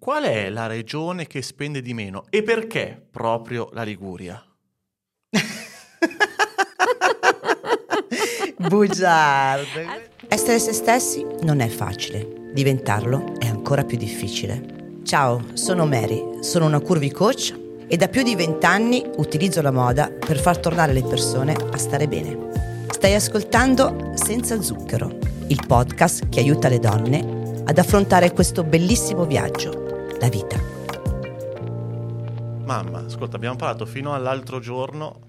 Qual è la regione che spende di meno e perché proprio la Liguria? Bugiardo. Essere se stessi non è facile, diventarlo è ancora più difficile. Ciao, sono Mary, sono una curvy coach e da più di vent'anni utilizzo la moda per far tornare le persone a stare bene. Stai ascoltando Senza Zucchero, il podcast che aiuta le donne ad affrontare questo bellissimo viaggio, la vita. Mamma, ascolta, abbiamo parlato fino all'altro giorno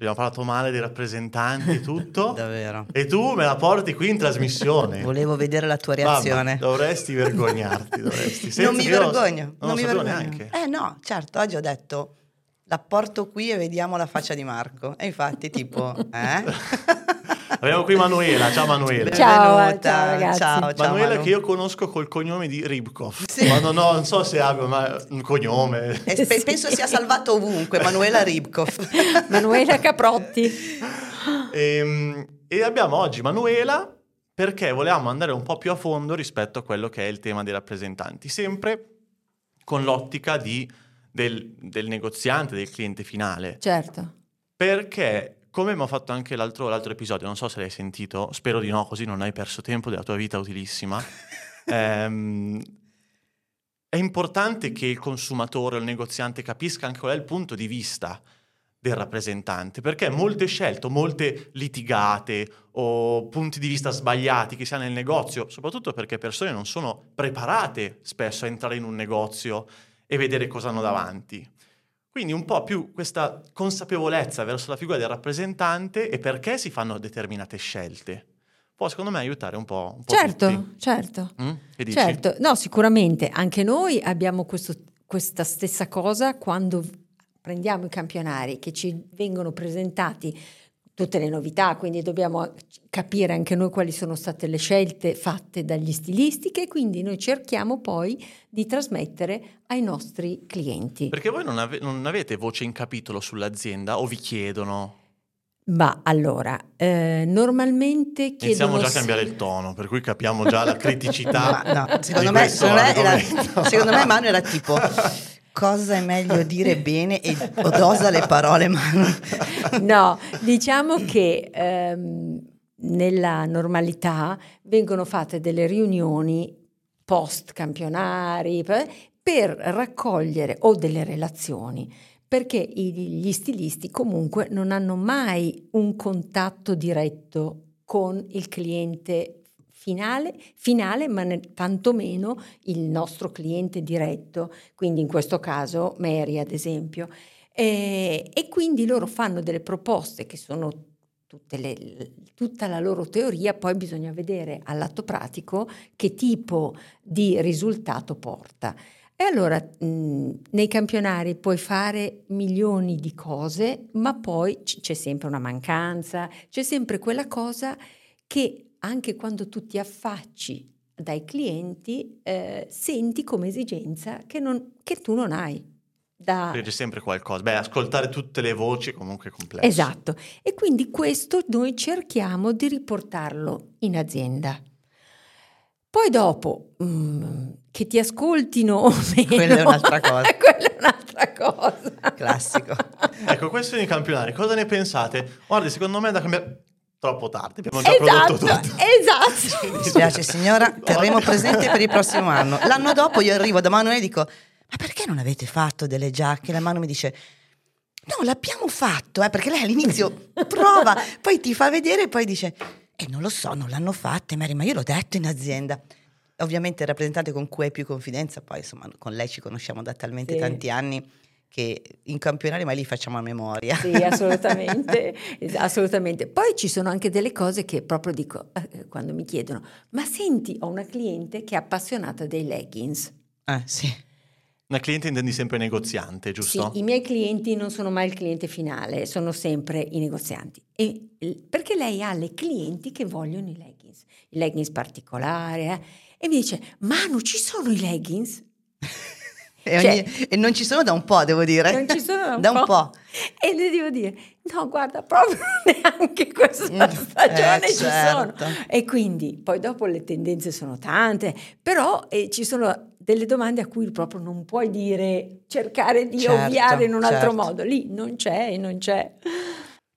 abbiamo parlato male dei rappresentanti e tutto. Davvero. E tu me la porti qui in trasmissione. Volevo vedere la tua reazione. Mamma, dovresti vergognarti, dovresti. non mi vergogno. Non, non mi vergogno. neanche. Eh no, certo, oggi ho detto la porto qui e vediamo la faccia di Marco. E infatti tipo, eh? Abbiamo qui Manuela, ciao Manuela. Ciao, ciao, ragazzi. Ciao, ciao, Manuela Manu. che io conosco col cognome di Ribkov. Sì. Ma non, ho- non so se abbia ma un cognome. E spe- penso sia salvato ovunque, Manuela Ribkov. Manuela Caprotti. Ehm, E, abbiamo oggi Manuela perché volevamo andare un po' più a fondo rispetto a quello che è il tema dei rappresentanti, sempre con l'ottica di- del, del negoziante, del cliente finale. Certo. Perché, come abbiamo fatto anche l'altro, l'altro episodio, non so se l'hai sentito, spero di no, così non hai perso tempo della tua vita utilissima. ehm, è importante che il consumatore o il negoziante capisca anche qual è il punto di vista del rappresentante, perché molte scelte, molte litigate o punti di vista sbagliati che si ha nel negozio, soprattutto perché persone non sono preparate spesso a entrare in un negozio e vedere cosa hanno davanti. Quindi un po' più questa consapevolezza verso la figura del rappresentante e perché si fanno determinate scelte. Può secondo me aiutare un po'. Un po Certo, tutti. certo. Mm? Certo, no, sicuramente anche noi abbiamo questo- questa stessa cosa quando prendiamo i campionari che ci vengono presentati tutte le novità, quindi dobbiamo capire anche noi quali sono state le scelte fatte dagli stilisti che quindi noi cerchiamo poi di trasmettere ai nostri clienti. Perché voi non, ave- non avete voce in capitolo sull'azienda o vi chiedono? Ma allora, eh, normalmente Iniziamo chiedono... già a cambiare il tono, per cui capiamo già la criticità. Ma no, secondo me, secondo me, era- secondo me Manu era tipo cosa è meglio dire bene e odosa le parole Manu. No, diciamo che ehm, nella normalità vengono fatte delle riunioni post campionari per, raccogliere o delle relazioni, perché gli stilisti comunque non hanno mai un contatto diretto con il cliente finale, finale ma ne- tantomeno il nostro cliente diretto, quindi in questo caso Mary ad esempio. E, e quindi loro fanno delle proposte che sono le- tutta la loro teoria, poi bisogna vedere all'atto pratico che tipo di risultato porta. E allora mh, nei campionari puoi fare milioni di cose, ma poi c- c'è sempre una mancanza, c'è sempre quella cosa che anche quando tu ti affacci dai clienti eh, senti come esigenza che, non- che tu non hai. Da, C'è sempre qualcosa. Beh, ascoltare tutte le voci comunque è complesso. Esatto. E quindi questo noi cerchiamo di riportarlo in azienda. Poi dopo, mm, che ti ascoltino o meno, Quella è un'altra cosa. quella è un'altra cosa. Classico. Ecco, questi sono i campionari. Cosa ne pensate? Guardi, secondo me è da cambiare... Troppo tardi, abbiamo già Esatto, prodotto tutto. esatto. Mi spiace signora, terremo presente per il prossimo anno. L'anno dopo io arrivo da Manu e dico ma perché non avete fatto delle giacche? La Manu mi dice no l'abbiamo fatto, eh, perché lei all'inizio prova, poi ti fa vedere e poi dice eh non lo so, non l'hanno fatte Mary, ma io l'ho detto in azienda. Ovviamente il rappresentante con cui hai più confidenza, poi insomma con lei ci conosciamo da talmente Sì. tanti anni che in campionari mai li facciamo a memoria. Sì, assolutamente, assolutamente. Poi ci sono anche delle cose che proprio dico eh, quando mi chiedono, ma senti, ho una cliente che è appassionata dei leggings. Eh, sì. Una cliente intendi sempre negoziante, giusto? Sì, i miei clienti non sono mai il cliente finale, sono sempre i negozianti. E, perché lei ha le clienti che vogliono i leggings, i leggings particolari, eh, e mi dice, Manu, ci sono i leggings? E, ogni- Cioè- e non ci sono da un po', devo dire. Non ci sono da un po'. E le devo dire, no, guarda, proprio neanche questa Mm, stagione eh, ci certo. sono. E quindi, poi dopo le tendenze sono tante, però eh, ci sono delle domande a cui proprio non puoi dire, cercare di Certo, ovviare in un altro certo. modo. Lì non c'è e non c'è.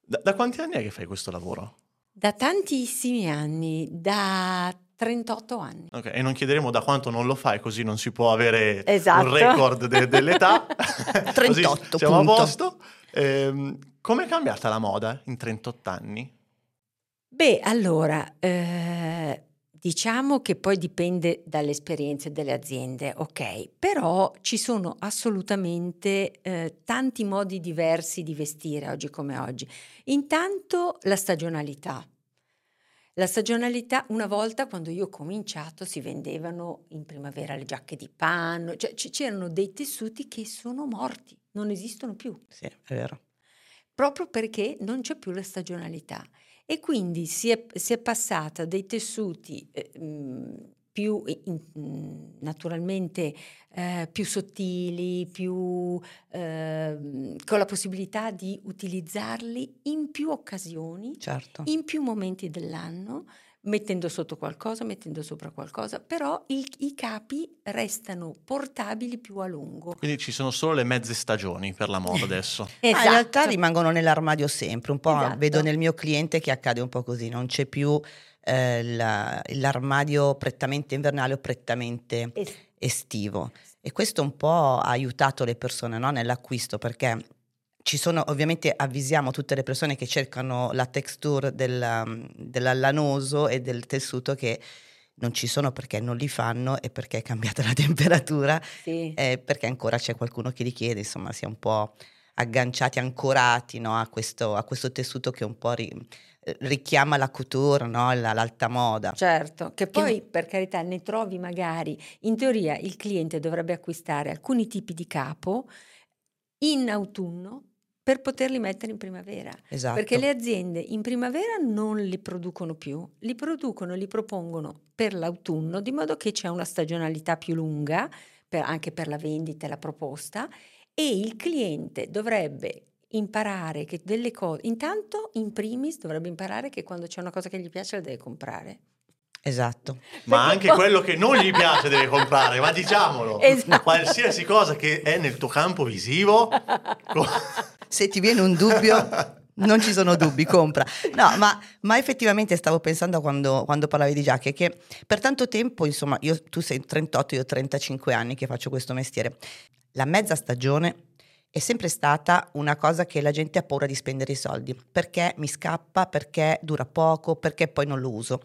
Da, da quanti anni è che fai questo lavoro? Da tantissimi anni, da 38 anni. Ok, e non chiederemo da quanto non lo fai, così non si può avere Esatto. un record de- dell'età. Così 38, siamo punto. a posto. Ehm, Come è cambiata la moda in 38 anni? Beh, allora, eh, diciamo che poi dipende dalle esperienze delle aziende, ok, però ci sono assolutamente eh, tanti modi diversi di vestire oggi come oggi. Intanto la stagionalità. La stagionalità, una volta quando io ho cominciato si vendevano in primavera le giacche di panno, cioè c- c'erano dei tessuti che sono morti, non esistono più Sì, è vero. proprio perché non c'è più la stagionalità e quindi si è, si è passata dei tessuti eh, mh, più in- mh, naturalmente eh, più sottili, più, ehm, con la possibilità di utilizzarli in più occasioni, Certo. in più momenti dell'anno, mettendo sotto qualcosa, mettendo sopra qualcosa, però il- i capi restano portabili più a lungo. Quindi ci sono solo le mezze stagioni per la moda adesso. Ma in realtà Esatto. rimangono nell'armadio sempre, un po' Esatto. vedo nel mio cliente che accade un po' così, non c'è più eh, la- l'armadio prettamente invernale o prettamente Es- estivo e questo un po' ha aiutato le persone no, nell'acquisto perché ci sono ovviamente avvisiamo tutte le persone che cercano la texture del, dell'allanoso e del tessuto che non ci sono perché non li fanno e perché è cambiata la temperatura sì. eh, perché ancora c'è qualcuno che li chiede, insomma, si è un po' agganciati, ancorati no, a, questo, a questo tessuto che un po' ri- richiama la couture, no, la- l'alta moda. Certo, che poi per carità ne trovi magari, in teoria il cliente dovrebbe acquistare alcuni tipi di capo in autunno per poterli mettere in primavera, Esatto. perché le aziende in primavera non li producono più, li producono, li propongono per l'autunno, di modo che c'è una stagionalità più lunga, per- anche per la vendita e la proposta, e il cliente dovrebbe imparare che delle cose, intanto in primis dovrebbe imparare che quando c'è una cosa che gli piace la deve comprare. Esatto. Ma Perché anche poi- quello che non gli piace deve comprare, ma diciamolo. Esatto. Qualsiasi cosa che è nel tuo campo visivo, Se ti viene un dubbio, non ci sono dubbi, compra. No, ma, ma effettivamente stavo pensando quando, quando parlavi di giacche che per tanto tempo, insomma, io, tu sei 38, io ho 35 anni che faccio questo mestiere. La mezza stagione è sempre stata una cosa che la gente ha paura di spendere i soldi, perché mi scappa, perché dura poco, perché poi non lo uso.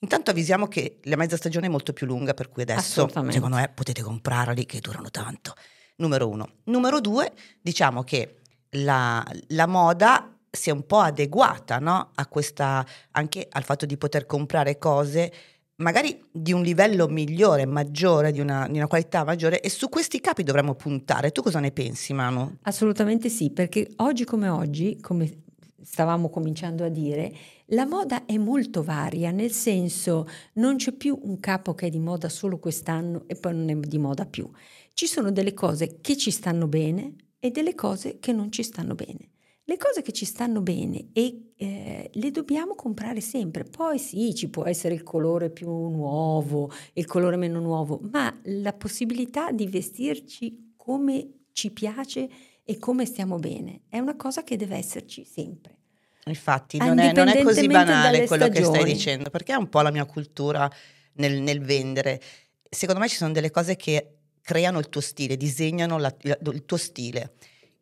Intanto avvisiamo che la mezza stagione è molto più lunga, per cui adesso secondo me potete comprarli che durano tanto. Numero uno. Numero due, diciamo che la, la moda si è un po' adeguata no? a questa, anche al fatto di poter comprare cose magari di un livello migliore, maggiore, di una, di una qualità maggiore e su questi capi dovremmo puntare. Tu cosa ne pensi, Manu? Assolutamente sì, perché oggi come oggi, come stavamo cominciando a dire, la moda è molto varia, nel senso non c'è più un capo che è di moda solo quest'anno e poi non è di moda più. Ci sono delle cose che ci stanno bene e delle cose che non ci stanno bene. Le cose che ci stanno bene e eh, le dobbiamo comprare sempre. Poi sì, ci può essere il colore più nuovo, il colore meno nuovo, ma la possibilità di vestirci come ci piace e come stiamo bene è una cosa che deve esserci sempre. Infatti non è, non è così banale quello che stai stagioni. dicendo, perché è un po' la mia cultura nel, nel vendere. Secondo me ci sono delle cose che creano il tuo stile, disegnano la- il tuo stile,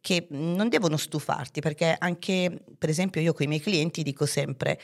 che non devono stufarti, perché anche, per esempio, io con i miei clienti dico sempre,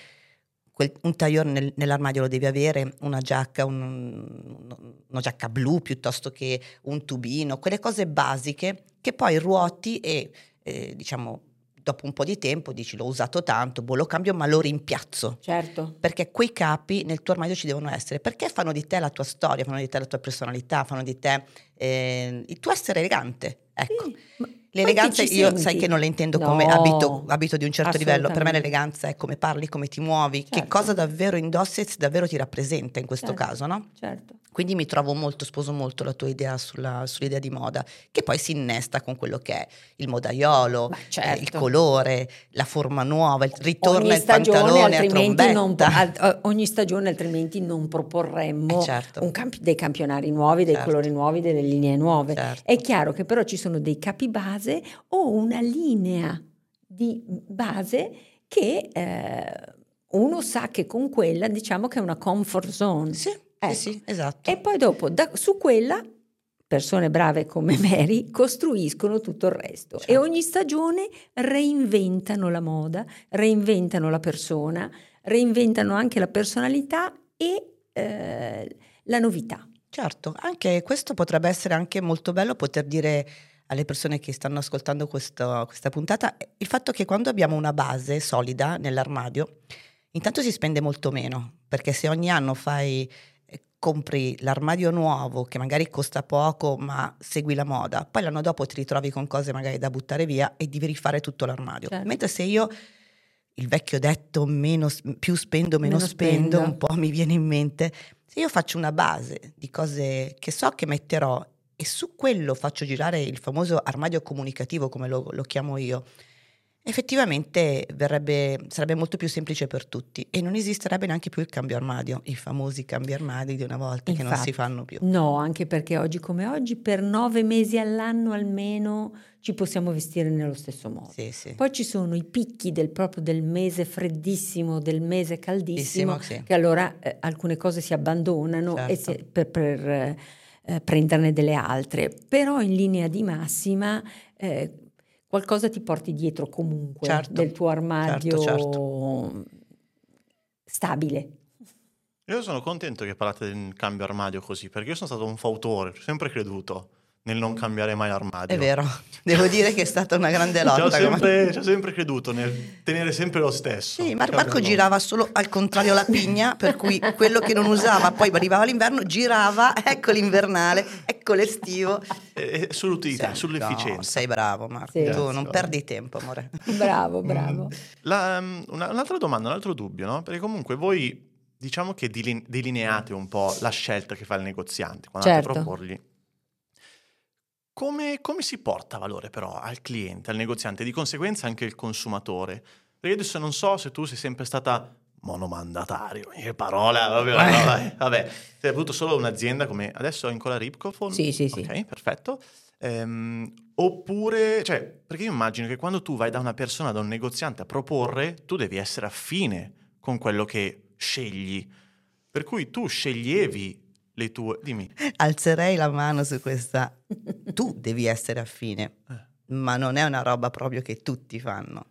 quel- un tailleur nel- nell'armadio lo devi avere, una giacca, un- una giacca blu piuttosto che un tubino, quelle cose basiche che poi ruoti e, eh, diciamo, dopo un po' di tempo dici l'ho usato tanto, boh, lo cambio ma lo rimpiazzo. Certo. Perché quei capi nel tuo armadio ci devono essere, perché fanno di te la tua storia, fanno di te la tua personalità, fanno di te eh, il tuo essere elegante. Ecco. Sì, L'eleganza io sai che non la intendo no. come abito, abito, di un certo livello, per me l'eleganza è come parli, come ti muovi, certo. che cosa davvero indossi e davvero ti rappresenta in questo certo. caso, no? Certo. Quindi mi trovo molto, sposo molto la tua idea sulla, sull'idea di moda, che poi si innesta con quello che è il modaiolo, certo. eh, il certo. colore, la forma nuova, il ritorno al pantalone a trombetta. Non, al, ogni stagione altrimenti non proporremmo eh certo. campi, dei campionari nuovi, dei certo. colori nuovi, delle linee nuove. Certo. È chiaro che però ci sono dei capi base o una linea di base che... Eh, uno sa che con quella diciamo che è una comfort zone. Sì Ecco. Sì, esatto. E poi dopo, da, su quella, persone brave come Mary costruiscono tutto il resto. Certo. E ogni stagione reinventano la moda, reinventano la persona, reinventano anche la personalità e eh, la novità. Certo, anche questo potrebbe essere anche molto bello poter dire alle persone che stanno ascoltando questo, questa puntata il fatto che quando abbiamo una base solida nell'armadio, intanto si spende molto meno, perché se ogni anno fai compri l'armadio nuovo che magari costa poco ma segui la moda, poi l'anno dopo ti ritrovi con cose magari da buttare via e devi rifare tutto l'armadio. Certo. Mentre se io il vecchio detto meno, più spendo meno, meno spendo, spendo, un po' mi viene in mente, se io faccio una base di cose che so che metterò e su quello faccio girare il famoso armadio comunicativo come lo, lo chiamo io, effettivamente verrebbe, sarebbe molto più semplice per tutti e non esisterebbe neanche più il cambio armadio, i famosi cambi armadi di una volta Infatti, che non si fanno più. No, anche perché oggi come oggi per nove mesi all'anno almeno ci possiamo vestire nello stesso modo. Sì, sì. Poi ci sono i picchi del, proprio del mese freddissimo, del mese caldissimo, sì. che allora eh, alcune cose si abbandonano certo. si, per, per eh, prenderne delle altre, però in linea di massima eh, qualcosa ti porti dietro comunque certo, del tuo armadio certo, certo. stabile. Io sono contento che parlate del cambio armadio così, perché io sono stato un fautore, ho sempre creduto nel non cambiare mai armadio. È vero, devo dire che è stata una grande lotta. ci, ho sempre, come... sempre, creduto nel tenere sempre lo stesso. Sì, Mar- Marco girava solo al contrario la pigna, per cui quello che non usava, poi arrivava l'inverno, girava, ecco l'invernale, ecco l'estivo. E, sull'utilità, sì, sull'efficienza. No, sei bravo Marco, sì. tu non perdi tempo amore. Bravo, bravo. La, um, una, un'altra domanda, un altro dubbio, no? Perché comunque voi diciamo che delineate un po' la scelta che fa il negoziante quando certo. andate a proporgli come, come, si porta valore però al cliente, al negoziante, di conseguenza anche il consumatore? Perché adesso non so se tu sei sempre stata monomandatario, che parola, vabbè, vabbè, vabbè. Sei avuto solo un'azienda come adesso ancora Ripcofon? Sì, sì, sì. Ok, perfetto. Ehm, oppure, cioè, perché io immagino che quando tu vai da una persona, da un negoziante a proporre, tu devi essere affine con quello che scegli. Per cui tu sceglievi le tue... Dimmi. Alzerei la mano su questa. Tu devi essere affine, eh. ma non è una roba proprio che tutti fanno.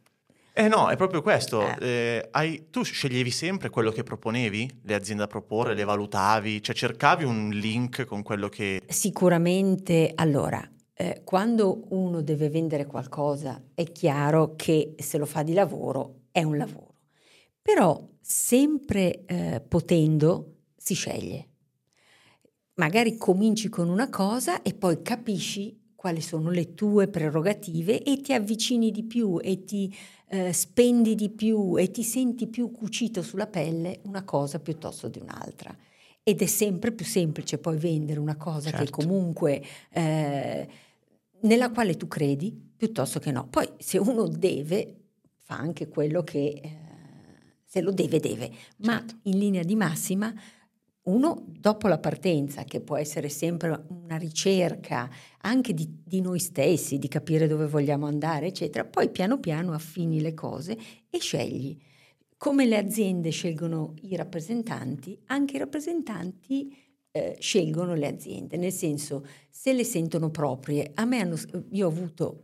Eh no, è proprio questo. Eh. Eh, hai, tu sceglievi sempre quello che proponevi, le aziende a proporre, le valutavi, cioè cercavi un link con quello che... Sicuramente, allora, eh, quando uno deve vendere qualcosa è chiaro che se lo fa di lavoro è un lavoro, però sempre eh, potendo si sceglie magari cominci con una cosa e poi capisci quali sono le tue prerogative e ti avvicini di più e ti eh, spendi di più e ti senti più cucito sulla pelle una cosa piuttosto di un'altra. Ed è sempre più semplice poi vendere una cosa certo. che comunque eh, nella quale tu credi piuttosto che no. Poi se uno deve, fa anche quello che eh, se lo deve, deve, ma certo. in linea di massima uno, dopo la partenza, che può essere sempre una ricerca anche di, di, noi stessi, di capire dove vogliamo andare, eccetera, poi piano piano affini le cose e scegli. Come le aziende scelgono i rappresentanti, anche i rappresentanti eh, scelgono le aziende, nel senso se le sentono proprie. A me hanno, io ho avuto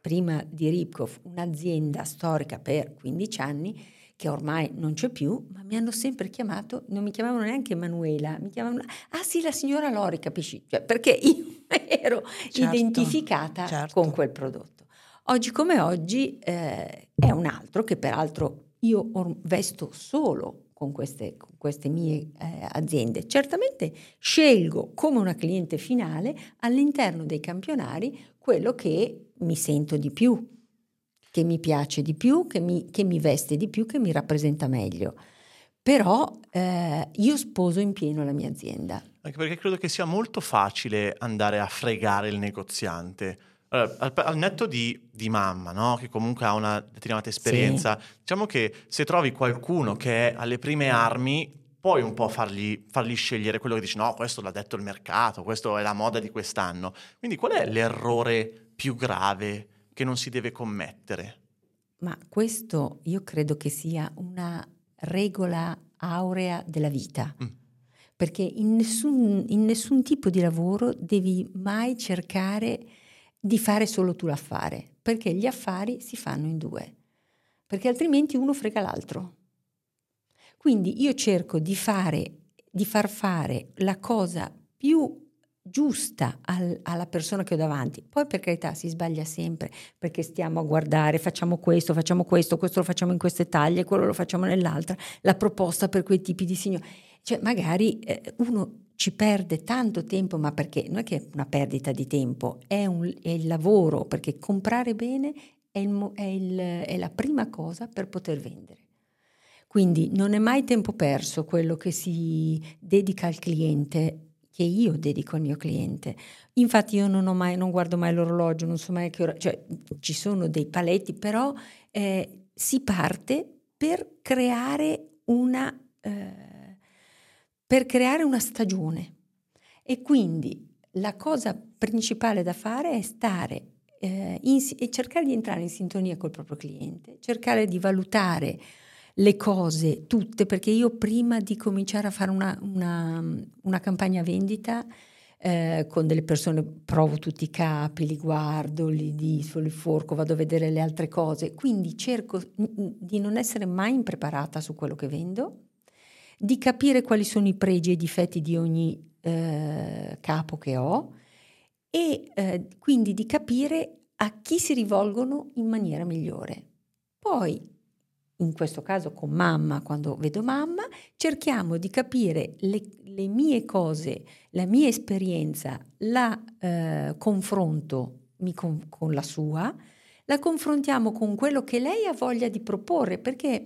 prima di Ripkov un'azienda storica per 15 anni che ormai non c'è più, ma mi hanno sempre chiamato, non mi chiamavano neanche Emanuela, mi chiamavano, ah sì, la signora Lori, capisci? Cioè, perché io ero certo, identificata certo. con quel prodotto. Oggi come oggi eh, è un altro che peraltro io or- vesto solo con queste, con queste mie eh, aziende. Certamente scelgo come una cliente finale all'interno dei campionari quello che mi sento di più, che mi piace di più, che mi, che mi veste di più, che mi rappresenta meglio. Però eh, io sposo in pieno la mia azienda. Anche perché credo che sia molto facile andare a fregare il negoziante. Allora, al, al, netto di, di mamma, no? che comunque ha una determinata esperienza, sì. diciamo che se trovi qualcuno che è alle prime armi, puoi un po' fargli, fargli, scegliere quello che dici, no, questo l'ha detto il mercato, questo è la moda di quest'anno. Quindi qual è l'errore più grave che non si deve commettere? Ma questo io credo che sia una regola aurea della vita. Mm. Perché in nessun, in nessun tipo di lavoro devi mai cercare di fare solo tu l'affare, perché gli affari si fanno in due, perché altrimenti uno frega l'altro. Quindi io cerco di fare, di far fare la cosa più giusta al, alla persona che ho davanti. Poi per carità si sbaglia sempre perché stiamo a guardare, facciamo questo, facciamo questo, questo lo facciamo in queste taglie, quello lo facciamo nell'altra, la proposta per quei tipi di signori. Cioè magari eh, uno ci perde tanto tempo, ma perché non è che è una perdita di tempo, è, un, è il lavoro, perché comprare bene è, il, è, il, è la prima cosa per poter vendere. Quindi non è mai tempo perso quello che si dedica al cliente, che io dedico al mio cliente. Infatti io non, mai, non guardo mai l'orologio, non so mai che ora, cioè ci sono dei paletti, però eh, si parte per creare una... Eh, per creare una stagione. E quindi la cosa principale da fare è stare eh, in, e cercare di entrare in sintonia col proprio cliente, cercare di valutare le cose tutte, perché io prima di cominciare a fare una, una, una campagna vendita eh, con delle persone provo tutti i capi, li guardo, li disfo, li forco, vado a vedere le altre cose, quindi cerco di non essere mai impreparata su quello che vendo di capire quali sono i pregi e i difetti di ogni eh, capo che ho e eh, quindi di capire a chi si rivolgono in maniera migliore. Poi, in questo caso con mamma, quando vedo mamma, cerchiamo di capire le, le mie cose, la mia esperienza, la eh, confronto con, con la sua, la confrontiamo con quello che lei ha voglia di proporre, perché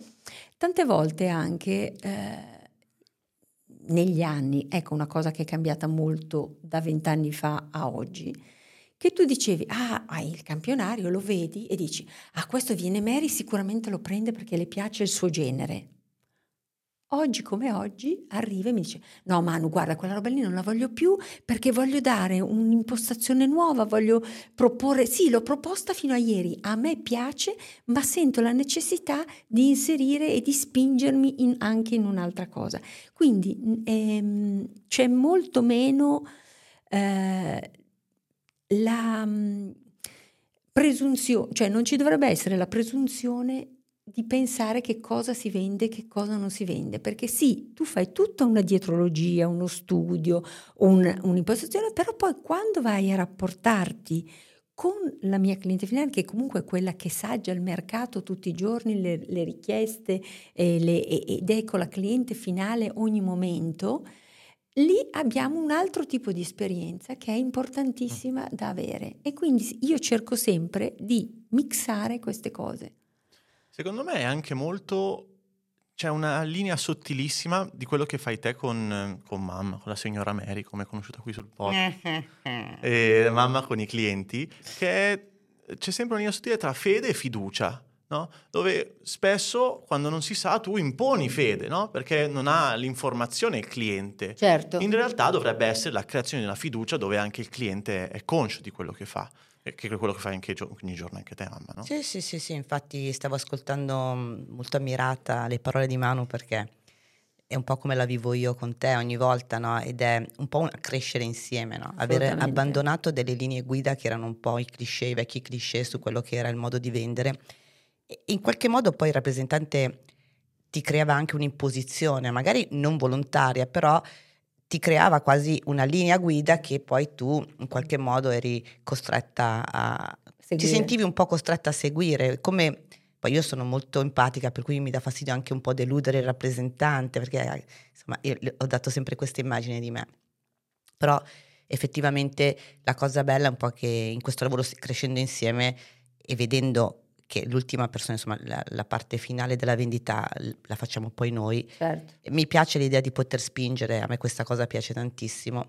tante volte anche eh, negli anni, ecco una cosa che è cambiata molto da vent'anni fa a oggi, che tu dicevi, ah, hai il campionario, lo vedi e dici, ah, questo viene Mary, sicuramente lo prende perché le piace il suo genere oggi come oggi arriva e mi dice no Manu guarda quella roba lì non la voglio più perché voglio dare un'impostazione nuova, voglio proporre, sì l'ho proposta fino a ieri, a me piace ma sento la necessità di inserire e di spingermi in, anche in un'altra cosa. Quindi ehm, c'è molto meno eh, la mm, presunzione, cioè non ci dovrebbe essere la presunzione di pensare che cosa si vende e che cosa non si vende, perché sì, tu fai tutta una dietrologia, uno studio, un, un'impostazione, però poi quando vai a rapportarti con la mia cliente finale, che comunque è quella che saggia il mercato tutti i giorni, le, le richieste eh, le, ed con la cliente finale ogni momento, lì abbiamo un altro tipo di esperienza che è importantissima da avere e quindi io cerco sempre di mixare queste cose. Secondo me è anche molto... C'è una linea sottilissima di quello che fai te con, con mamma, con la signora Mary, come è conosciuta qui sul podcast, e mamma con i clienti, che è, c'è sempre una linea sottile tra fede e fiducia. No? Dove spesso quando non si sa tu imponi fede, no? perché non ha l'informazione il cliente. Certo. In realtà dovrebbe essere la creazione di una fiducia dove anche il cliente è conscio di quello che fa che è quello che fai anche ogni giorno anche te, mamma, no? Sì, sì, sì, sì, infatti stavo ascoltando mm, molto ammirata le parole di Manu perché è un po' come la vivo io con te ogni volta, no? Ed è un po' un crescere insieme, no? Avere abbandonato delle linee guida che erano un po' i cliché, i vecchi cliché su quello che era il modo di vendere. In qualche modo poi il rappresentante ti creava anche un'imposizione, magari non volontaria, però ti creava quasi una linea guida che poi tu in qualche modo eri costretta a... Seguire. Ti sentivi un po' costretta a seguire, come Poi io sono molto empatica, per cui mi dà fastidio anche un po' deludere il rappresentante, perché insomma io ho dato sempre questa immagine di me. Però effettivamente la cosa bella è un po' che in questo lavoro crescendo insieme e vedendo che l'ultima persona, insomma, la, la, parte finale della vendita la facciamo poi noi. Certo. Mi piace l'idea di poter spingere, a me questa cosa piace tantissimo.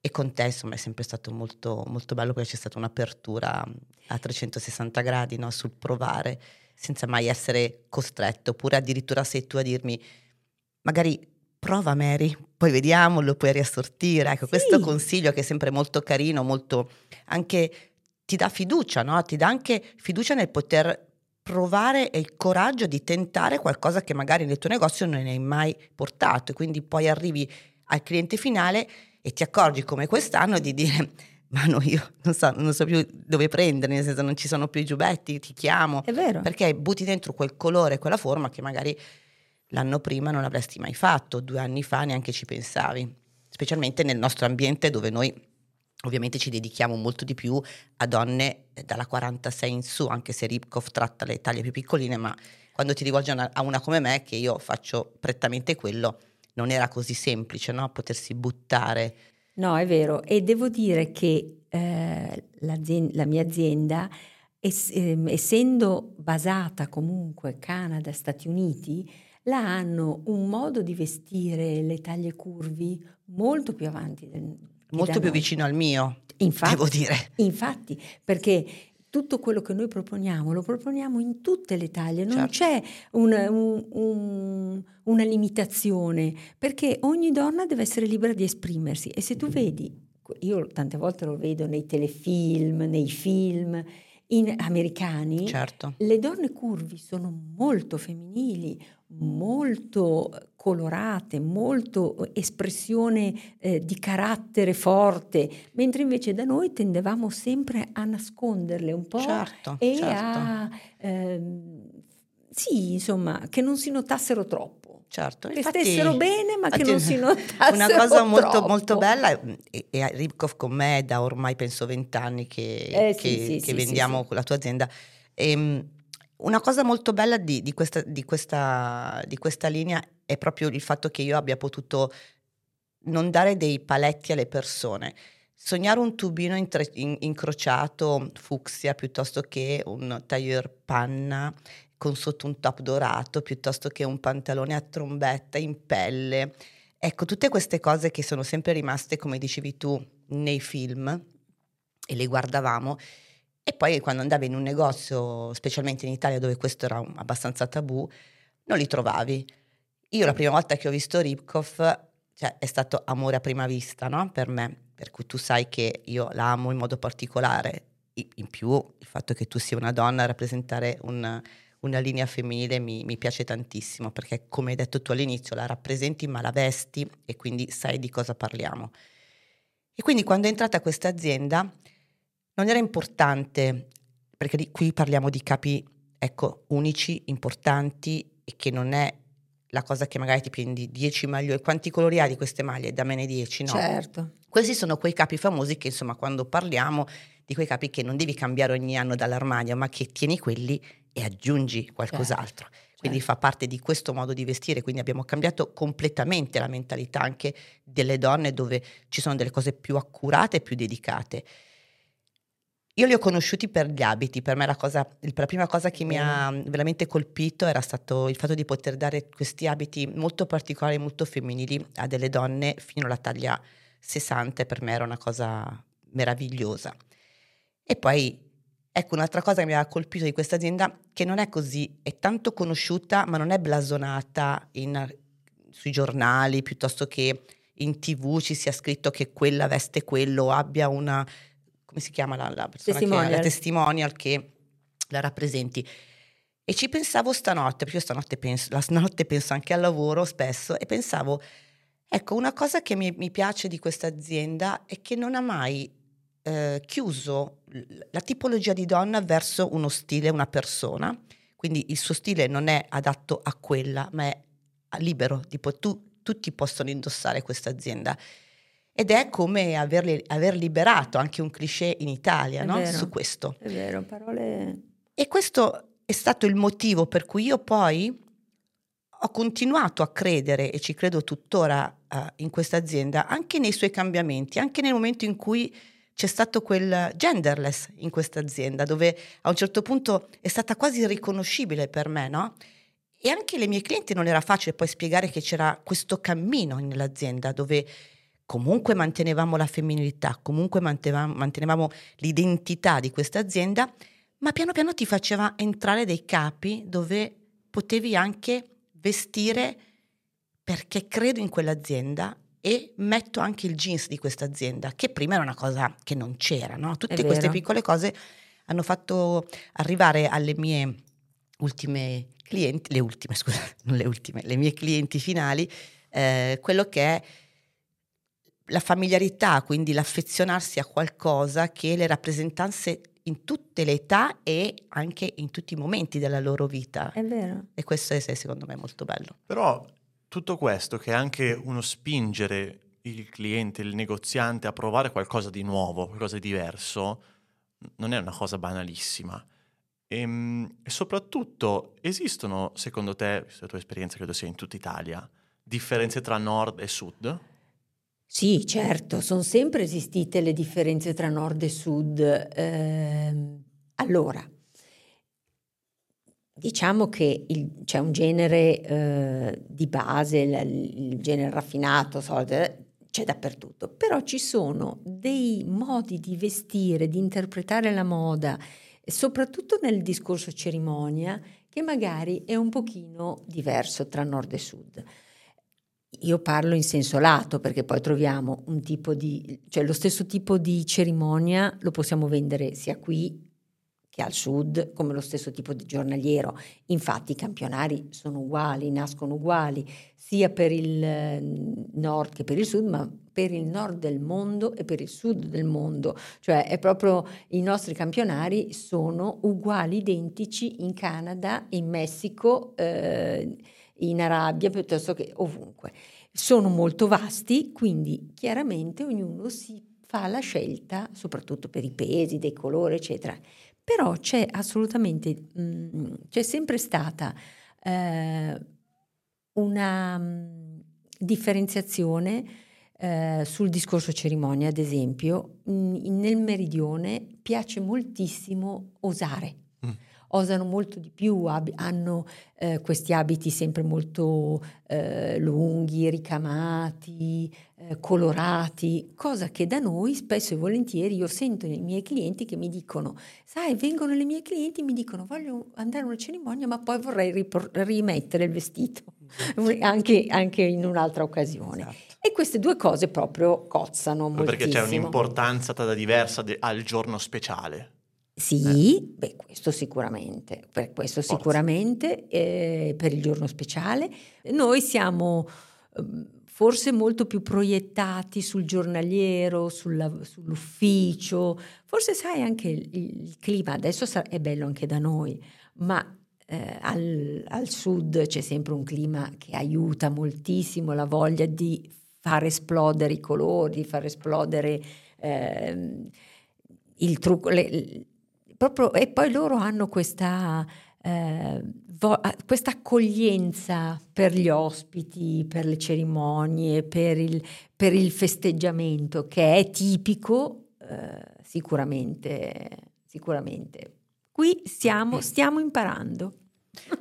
E con te, insomma, è sempre stato molto, molto bello perché c'è stata un'apertura a 360 gradi no? sul provare, senza mai essere costretto, oppure addirittura sei tu a dirmi, magari prova Mary, poi vediamo, lo puoi riassortire. Ecco, sì. questo consiglio che è sempre molto carino, molto anche ti dà fiducia, no? Ti dà anche fiducia nel poter provare e il coraggio di tentare qualcosa che magari nel tuo negozio non hai mai portato e quindi poi arrivi al cliente finale e ti accorgi come quest'anno di dire ma no, io non so, non so, più dove prendere, nel senso non ci sono più i giubbetti, ti chiamo. È vero. Perché butti dentro quel colore, quella forma che magari l'anno prima non avresti mai fatto, due anni fa neanche ci pensavi, specialmente nel nostro ambiente dove noi ovviamente ci dedichiamo molto di più a donne dalla 46 in su, anche se Ripkov tratta le taglie più piccoline, ma quando ti rivolgi a una come me, che io faccio prettamente quello, non era così semplice, no? Potersi buttare. No, è vero, e devo dire che eh, la mia azienda, ess- ehm, essendo basata comunque Canada, Stati Uniti, là hanno un modo di vestire le taglie curvi molto più avanti del, molto più vicino al mio, infatti, devo dire. Infatti, perché tutto quello che noi proponiamo lo proponiamo in tutte le taglie, non certo. c'è un, un, un, una limitazione, perché ogni donna deve essere libera di esprimersi e se tu vedi, io tante volte lo vedo nei telefilm, nei film americani, certo. le donne curvi sono molto femminili, molto colorate, molto espressione eh, di carattere forte, mentre invece da noi tendevamo sempre a nasconderle un po' certo, e certo. a ehm, sì, insomma, che non si notassero troppo. Certo, che infatti, stessero bene, ma che non si notassero Una cosa molto, molto bella, e, e Ribkov con me da ormai penso vent'anni che, eh, che, sì, sì, che sì, vendiamo con la tua azienda. E, ehm, una cosa molto bella di, di, questa, di, questa, di questa linea è proprio il fatto che io abbia potuto non dare dei paletti alle persone. Sognare un tubino intre- in- incrociato fucsia piuttosto che un tailleur panna con sotto un top dorato piuttosto che un pantalone a trombetta in pelle. Ecco, tutte queste cose che sono sempre rimaste, come dicevi tu, nei film e le guardavamo e poi quando andavi in un negozio, specialmente in Italia dove questo era abbastanza tabù, non li trovavi. Io la prima volta che ho visto Ripkov, cioè è stato amore a prima vista, no? Per me, per cui tu sai che io la amo in modo particolare. In più, il fatto che tu sia una donna a rappresentare un, una linea femminile mi, mi, piace tantissimo, perché come hai detto tu all'inizio, la rappresenti ma la vesti e quindi sai di cosa parliamo. E quindi quando è entrata questa azienda non era importante, perché qui parliamo di capi, ecco, unici, importanti e che non è la cosa che magari ti prendi 10 maglioni, quanti colori hai di queste maglie? Da me ne 10, no? Certo. Questi sono quei capi famosi che insomma quando parliamo di quei capi che non devi cambiare ogni anno dall'armadio, ma che tieni quelli e aggiungi qualcos'altro. Certo. Quindi certo. fa parte di questo modo di vestire, quindi abbiamo cambiato completamente la mentalità anche delle donne dove ci sono delle cose più accurate e più dedicate. Io li ho conosciuti per gli abiti, per me la, cosa, la prima cosa che mi ha veramente colpito era stato il fatto di poter dare questi abiti molto particolari, molto femminili a delle donne fino alla taglia 60 e per me era una cosa meravigliosa. E poi, ecco, un'altra cosa che mi ha colpito di questa azienda, che non è così, è tanto conosciuta, ma non è blasonata in, sui giornali, piuttosto che in tv ci sia scritto che quella veste quello, abbia una come si chiama la, la persona testimonial. che la testimonial che la rappresenti. E ci pensavo stanotte, perché io stanotte penso, la stanotte penso anche al lavoro spesso, e pensavo, ecco, una cosa che mi, mi piace di questa azienda è che non ha mai eh, chiuso la tipologia di donna verso uno stile, una persona, quindi il suo stile non è adatto a quella, ma è libero, tipo tu, tutti possono indossare questa azienda ed è come averli, aver liberato anche un cliché in Italia no? su questo. È vero, parole... E questo è stato il motivo per cui io poi ho continuato a credere e ci credo tuttora uh, in questa azienda anche nei suoi cambiamenti, anche nel momento in cui c'è stato quel genderless in questa azienda, dove a un certo punto è stata quasi irriconoscibile per me, no? E anche le mie clienti non era facile poi spiegare che c'era questo cammino nell'azienda dove comunque mantenevamo la femminilità, comunque mantenevamo, mantenevamo l'identità di questa azienda, ma piano piano ti faceva entrare dei capi dove potevi anche vestire perché credo in quell'azienda e metto anche il jeans di questa azienda, che prima era una cosa che non c'era, no? Tutte queste piccole cose hanno fatto arrivare alle mie ultime clienti, le ultime, scusa, non le ultime, le mie clienti finali, eh, quello che è la familiarità, quindi l'affezionarsi a qualcosa che le rappresentanze in tutte le età e anche in tutti i momenti della loro vita. È vero. E questo è secondo me molto bello. Però tutto questo che è anche uno spingere il cliente, il negoziante a provare qualcosa di nuovo, qualcosa di diverso, non è una cosa banalissima. E, ehm, e soprattutto esistono, secondo te, la tua esperienza credo sia in tutta Italia, differenze tra nord e sud? Sì, certo, sono sempre esistite le differenze tra nord e sud. Eh, allora, diciamo che il, c'è un genere eh, di base, il, il genere raffinato, so, c'è dappertutto, però ci sono dei modi di vestire, di interpretare la moda, soprattutto nel discorso cerimonia, che magari è un pochino diverso tra nord e sud. Io parlo in senso lato perché poi troviamo un tipo di, cioè lo stesso tipo di cerimonia lo possiamo vendere sia qui che al sud come lo stesso tipo di giornaliero. Infatti i campionari sono uguali, nascono uguali, sia per il eh, nord che per il sud, ma per il nord del mondo e per il sud del mondo. Cioè è proprio i nostri campionari sono uguali, identici in Canada, in Messico, eh, in Arabia, piuttosto che ovunque. Sono molto vasti, quindi chiaramente ognuno si fa la scelta, soprattutto per i pesi, dei colori, eccetera. Però c'è assolutamente, mh, mm, c'è sempre stata eh, una mm, differenziazione eh, sul discorso cerimonia, ad esempio, mh, nel meridione piace moltissimo osare osano molto di più, ab- hanno eh, questi abiti sempre molto eh, lunghi, ricamati, eh, colorati, cosa che da noi spesso e volentieri io sento nei miei clienti che mi dicono, sai, vengono le mie clienti e mi dicono voglio andare a una cerimonia ma poi vorrei ripor- rimettere il vestito, anche, anche, in un'altra occasione. Esatto. E queste due cose proprio cozzano molto. Perché c'è un'importanza diversa de- al giorno speciale. Sì, eh. beh, questo sicuramente, per questo Forza. sicuramente, eh, per il giorno speciale. Noi siamo eh, forse molto più proiettati sul giornaliero, sulla, sull'ufficio, forse sai anche il, il clima, adesso è bello anche da noi, ma eh, al, al, sud c'è sempre un clima che aiuta moltissimo la voglia di far esplodere i colori, di far esplodere ehm, il trucco, le, proprio, e poi loro hanno questa, eh, vo- questa accoglienza per gli ospiti, per le cerimonie, per il, per il festeggiamento che è tipico eh, sicuramente, sicuramente. Qui stiamo, stiamo imparando.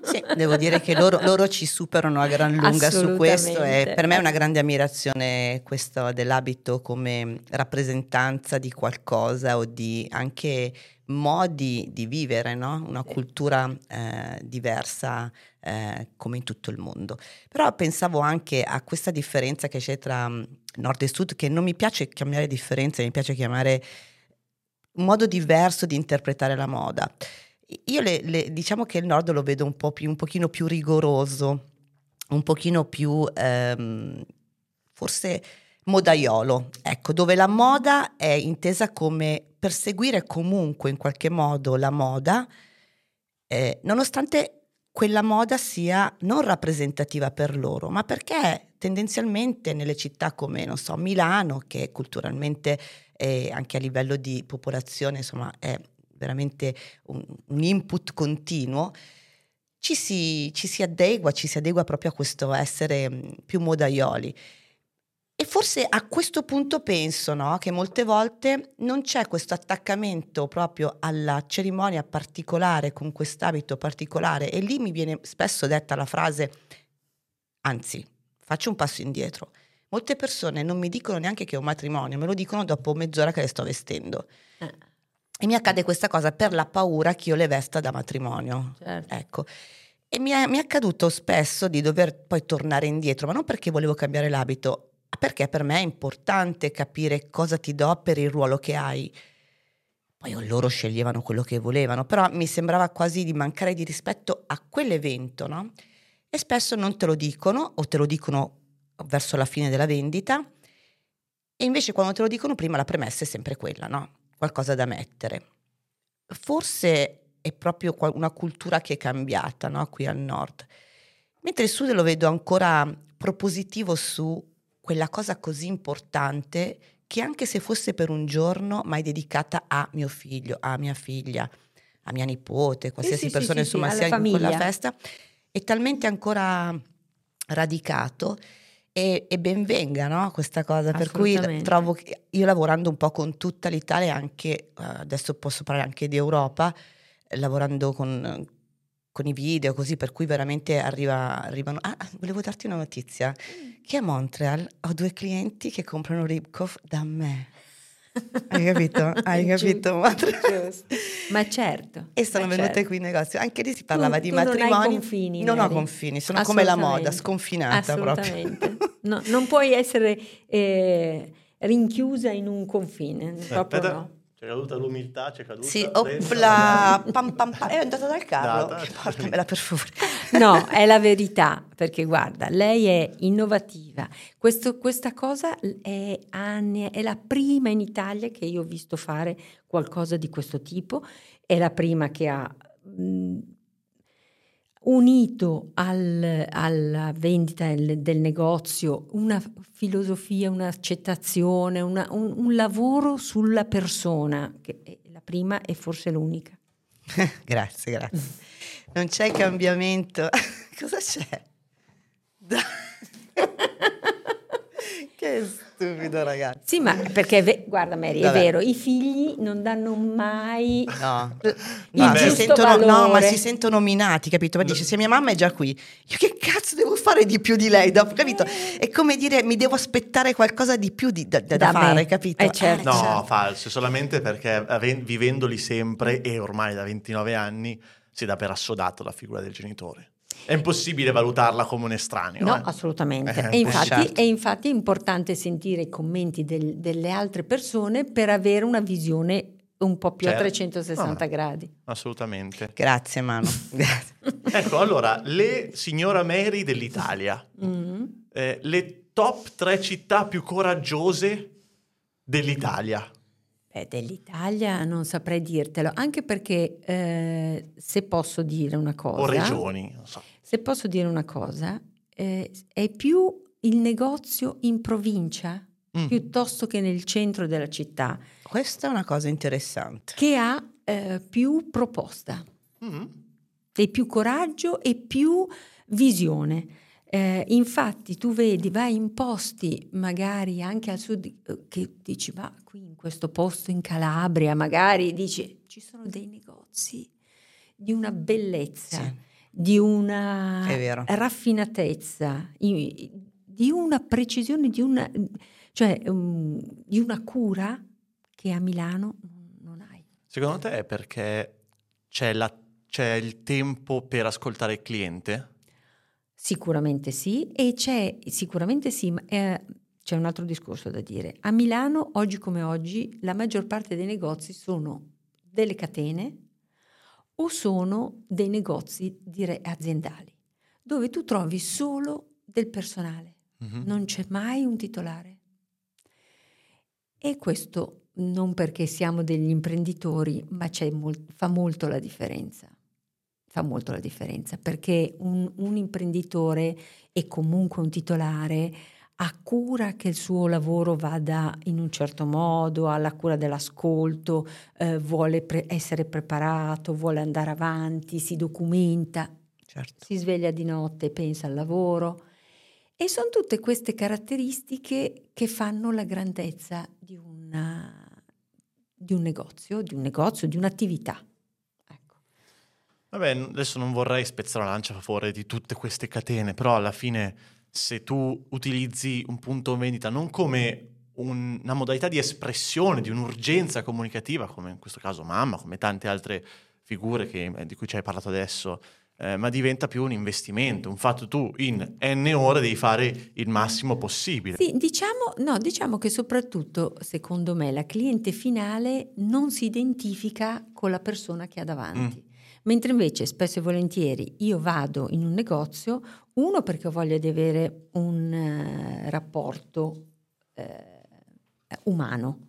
Sì, devo dire che loro, loro, ci superano a gran lunga su questo e per me è una grande ammirazione questo dell'abito come rappresentanza di qualcosa o di anche modi di vivere, no? una cultura eh, diversa eh, come in tutto il mondo. Però pensavo anche a questa differenza che c'è tra mm, nord e sud, che non mi piace chiamare differenza, mi piace chiamare un modo diverso di interpretare la moda. Io le, le, diciamo che il nord lo vedo un po' più, un pochino più rigoroso, un pochino più ehm, forse modaiolo, ecco, dove la moda è intesa come perseguire comunque in qualche modo la moda, eh, nonostante quella moda sia non rappresentativa per loro, ma perché tendenzialmente nelle città come, non so, Milano, che culturalmente anche a livello di popolazione, insomma, è veramente un, un input continuo, ci si, ci si, adegua, ci si adegua proprio a questo essere mm, più modaioli. E forse a questo punto penso no, che molte volte non c'è questo attaccamento proprio alla cerimonia particolare, con quest'abito particolare, e lì mi viene spesso detta la frase, anzi, faccio un passo indietro. Molte persone non mi dicono neanche che è un matrimonio, me lo dicono dopo mezz'ora che le sto vestendo. Eh. E mi accade questa cosa per la paura che io le vesta da matrimonio. Certo. Ecco. E mi è, mi è accaduto spesso di dover poi tornare indietro, ma non perché volevo cambiare l'abito, perché per me è importante capire cosa ti do per il ruolo che hai. Poi loro sceglievano quello che volevano, però mi sembrava quasi di mancare di rispetto a quell'evento, no? E spesso non te lo dicono o te lo dicono verso la fine della vendita e invece quando te lo dicono prima la premessa è sempre quella, no? Qualcosa da mettere. Forse è proprio una cultura che è cambiata, no? Qui al nord. Mentre il sud lo vedo ancora propositivo su quella cosa così importante che anche se fosse per un giorno mai dedicata a mio figlio, a mia figlia, a mia nipote, qualsiasi sì, persona sì, insomma sì, sia in quella festa, è talmente ancora radicato e, e ben venga no? questa cosa, per cui trovo che io lavorando un po' con tutta l'Italia, anche adesso posso parlare anche di Europa, lavorando con, con i video così, per cui veramente arriva, arrivano... Ah, volevo darti una notizia, mm. che a Montreal ho due clienti che comprano Ribkov da me. Hai capito? Hai capito? Ma certo. E sono venute certo. qui in negozio. Anche lì si parlava tu, di tu matrimoni. Non hai confini. Non ho confini, sono come la moda, sconfinata Assolutamente. No, non puoi essere eh, rinchiusa in un confine, proprio no. C'è caduta l'umiltà, c'è caduta. Sì, opla, pam, pam, pam. È andata dal carro. Portamela per favore. No, è la verità, perché guarda, lei è innovativa. Questo, questa cosa è, anni, è la prima in Italia che io ho visto fare qualcosa di questo tipo. È la prima che ha mh, unito al, alla vendita del, del, negozio una filosofia, un'accettazione, una, un, un, lavoro sulla persona, che è la prima e forse l'unica. grazie, grazie. Non c'è cambiamento. Cosa c'è? che stupido ragazzi. Sì, ma perché guarda Mary, Vabbè. è vero, i figli non danno mai no. no, si sentono, no, ma si sentono nominati, capito? Ma dice se mia mamma è già qui, io che cazzo devo fare di più di lei? Dopo, capito? È come dire mi devo aspettare qualcosa di più di, da, da, da fare, capito? Eh, certo. No, certo. falso, solamente perché vivendoli sempre e ormai da 29 anni si dà per assodato la figura del genitore. È impossibile valutarla come un estraneo. No, eh? assolutamente. Eh, e, infatti, certo. e, infatti, è importante sentire i commenti del, delle altre persone per avere una visione un po' più certo. a 360 no, gradi. Assolutamente. Grazie Manu. ecco, allora, le signora Mary dell'Italia, mm-hmm. eh, le top tre città più coraggiose dell'Italia. Beh, dell'Italia non saprei dirtelo, anche perché eh, se posso dire una cosa... O regioni, non so. Se posso dire una cosa, eh, è più il negozio in provincia mm. piuttosto che nel centro della città. Questa è una cosa interessante. Che ha eh, più proposta, mm. e più coraggio e più visione. Eh, infatti tu vedi, vai in posti magari anche al sud, eh, che dici, ma qui in questo posto in Calabria, magari dici, ci sono dei negozi di una bellezza, sì. di una raffinatezza, di una precisione, di una, cioè, um, di una cura che a Milano non hai. Secondo te è perché c'è, la, c'è il tempo per ascoltare il cliente? Sicuramente sì, e c'è sicuramente sì, ma eh, c'è un altro discorso da dire. A Milano, oggi come oggi, la maggior parte dei negozi sono delle catene o sono dei negozi direi aziendali, dove tu trovi solo del personale, mm-hmm. non c'è mai un titolare. E questo non perché siamo degli imprenditori, ma mol- fa molto la differenza fa molto la differenza perché un, un imprenditore e comunque un titolare ha cura che il suo lavoro vada in un certo modo, ha la cura dell'ascolto, eh, vuole pre- essere preparato, vuole andare avanti, si documenta, certo. si sveglia di notte e pensa al lavoro. E sono tutte queste caratteristiche che fanno la grandezza di, una, di un negozio, di un negozio, di un'attività. Vabbè, adesso non vorrei spezzare la lancia a favore di tutte queste catene, però alla fine se tu utilizzi un punto vendita non come un, una modalità di espressione di un'urgenza comunicativa, come in questo caso mamma, come tante altre figure che, eh, di cui ci hai parlato adesso, eh, ma diventa più un investimento, un fatto tu in n ore devi fare il massimo possibile. Sì, diciamo, no, diciamo che soprattutto, secondo me, la cliente finale non si identifica con la persona che ha davanti. Mm. Mentre invece spesso e volentieri io vado in un negozio, uno perché ho voglia di avere un uh, rapporto uh, umano,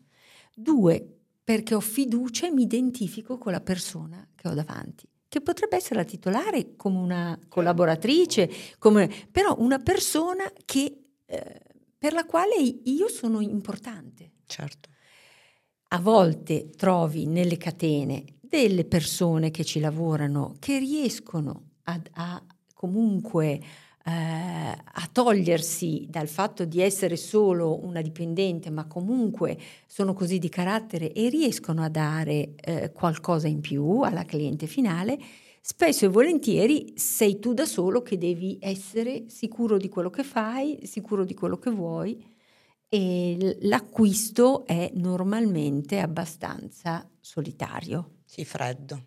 due perché ho fiducia e mi identifico con la persona che ho davanti che potrebbe essere la titolare come una collaboratrice, come, però una persona che, eh, per la quale io sono importante. Certo. A volte trovi nelle catene delle persone che ci lavorano che riescono a, a comunque eh, a togliersi dal fatto di essere solo una dipendente, ma comunque sono così di carattere e riescono a dare eh, qualcosa in più alla cliente finale, spesso e volentieri sei tu da solo che devi essere sicuro di quello che fai, sicuro di quello che vuoi e l'acquisto è normalmente abbastanza solitario. Sì, freddo,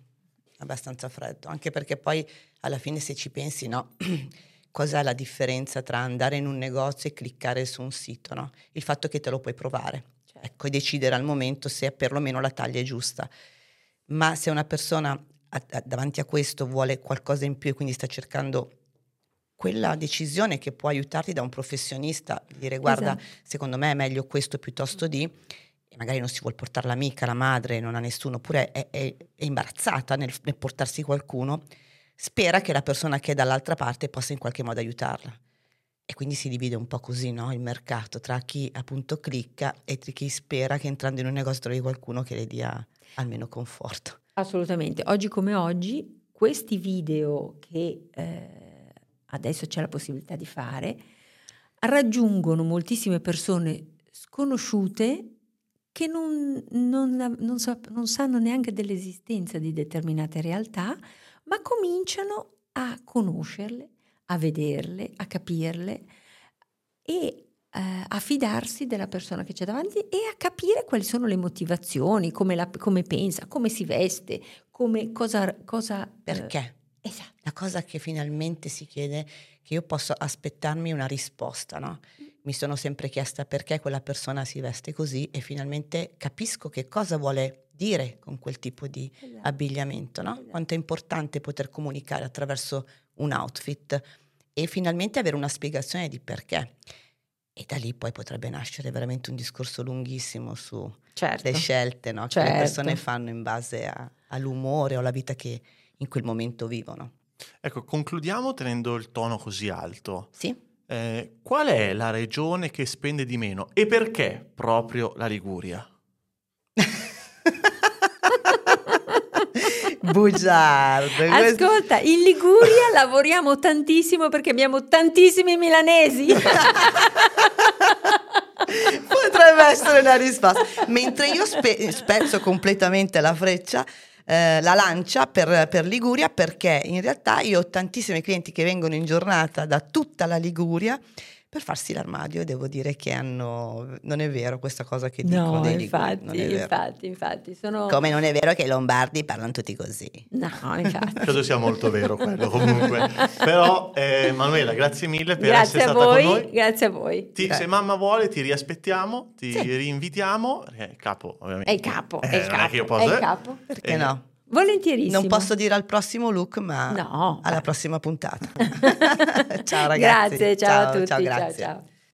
abbastanza freddo, anche perché poi alla fine se ci pensi, no? Cos'è la differenza tra andare in un negozio e cliccare su un sito, no? Il fatto che te lo puoi provare, certo. ecco, e decidere al momento se perlomeno la taglia è giusta. Ma se una persona a, a, davanti a questo vuole qualcosa in più e quindi sta cercando quella decisione che può aiutarti da un professionista, dire guarda, esatto. secondo me è meglio questo piuttosto di magari non si vuole portare l'amica, la madre, non ha nessuno, oppure è, è, è imbarazzata nel, nel, portarsi qualcuno, spera che la persona che è dall'altra parte possa in qualche modo aiutarla. E quindi si divide un po' così no? il mercato tra chi appunto clicca e chi spera che entrando in un negozio trovi qualcuno che le dia almeno conforto. Assolutamente. Oggi come oggi, questi video che eh, adesso c'è la possibilità di fare raggiungono moltissime persone sconosciute che non, non, non, so, non sanno neanche dell'esistenza di determinate realtà, ma cominciano a conoscerle, a vederle, a capirle e eh, a fidarsi della persona che c'è davanti e a capire quali sono le motivazioni, come, la, come pensa, come si veste, come cosa... cosa eh, Perché? Eh, esatto. La cosa che finalmente si chiede, che io posso aspettarmi una risposta, no? Mi sono sempre chiesta perché quella persona si veste così e finalmente capisco che cosa vuole dire con quel tipo di esatto. abbigliamento, no? Esatto. Quanto è importante poter comunicare attraverso un outfit e finalmente avere una spiegazione di perché. E da lì poi potrebbe nascere veramente un discorso lunghissimo sulle certo. scelte no? che certo. le persone fanno in base a, all'umore o alla vita che in quel momento vivono. Ecco, concludiamo tenendo il tono così alto. Sì. Eh, qual è la regione che spende di meno e perché proprio la Liguria? Bugiardo. Ascolta, in Liguria lavoriamo tantissimo perché abbiamo tantissimi milanesi. Potrebbe essere una risposta. Mentre io spe- spezzo completamente la freccia, eh, la lancia per, per, Liguria perché in realtà io ho tantissimi clienti che vengono in giornata da tutta la Liguria per farsi l'armadio e devo dire che hanno non è vero questa cosa che dicono no, dei infatti, Liguri, infatti, infatti sono... come non è vero che i lombardi parlano tutti così? No, infatti. Credo sia molto vero quello comunque. Però eh, Manuela grazie mille per grazie essere stata voi, con noi. grazie a voi. Ti, se mamma vuole ti riaspettiamo ti sì. rinvitiamo. È il capo ovviamente. È il capo è il eh, capo, posso, è il capo. perché eh, no Volentierissimo. Non posso dire al prossimo look, ma no, alla prossima puntata. ciao ragazzi. Grazie, ciao, ciao a tutti. Ciao, grazie. ciao. ciao.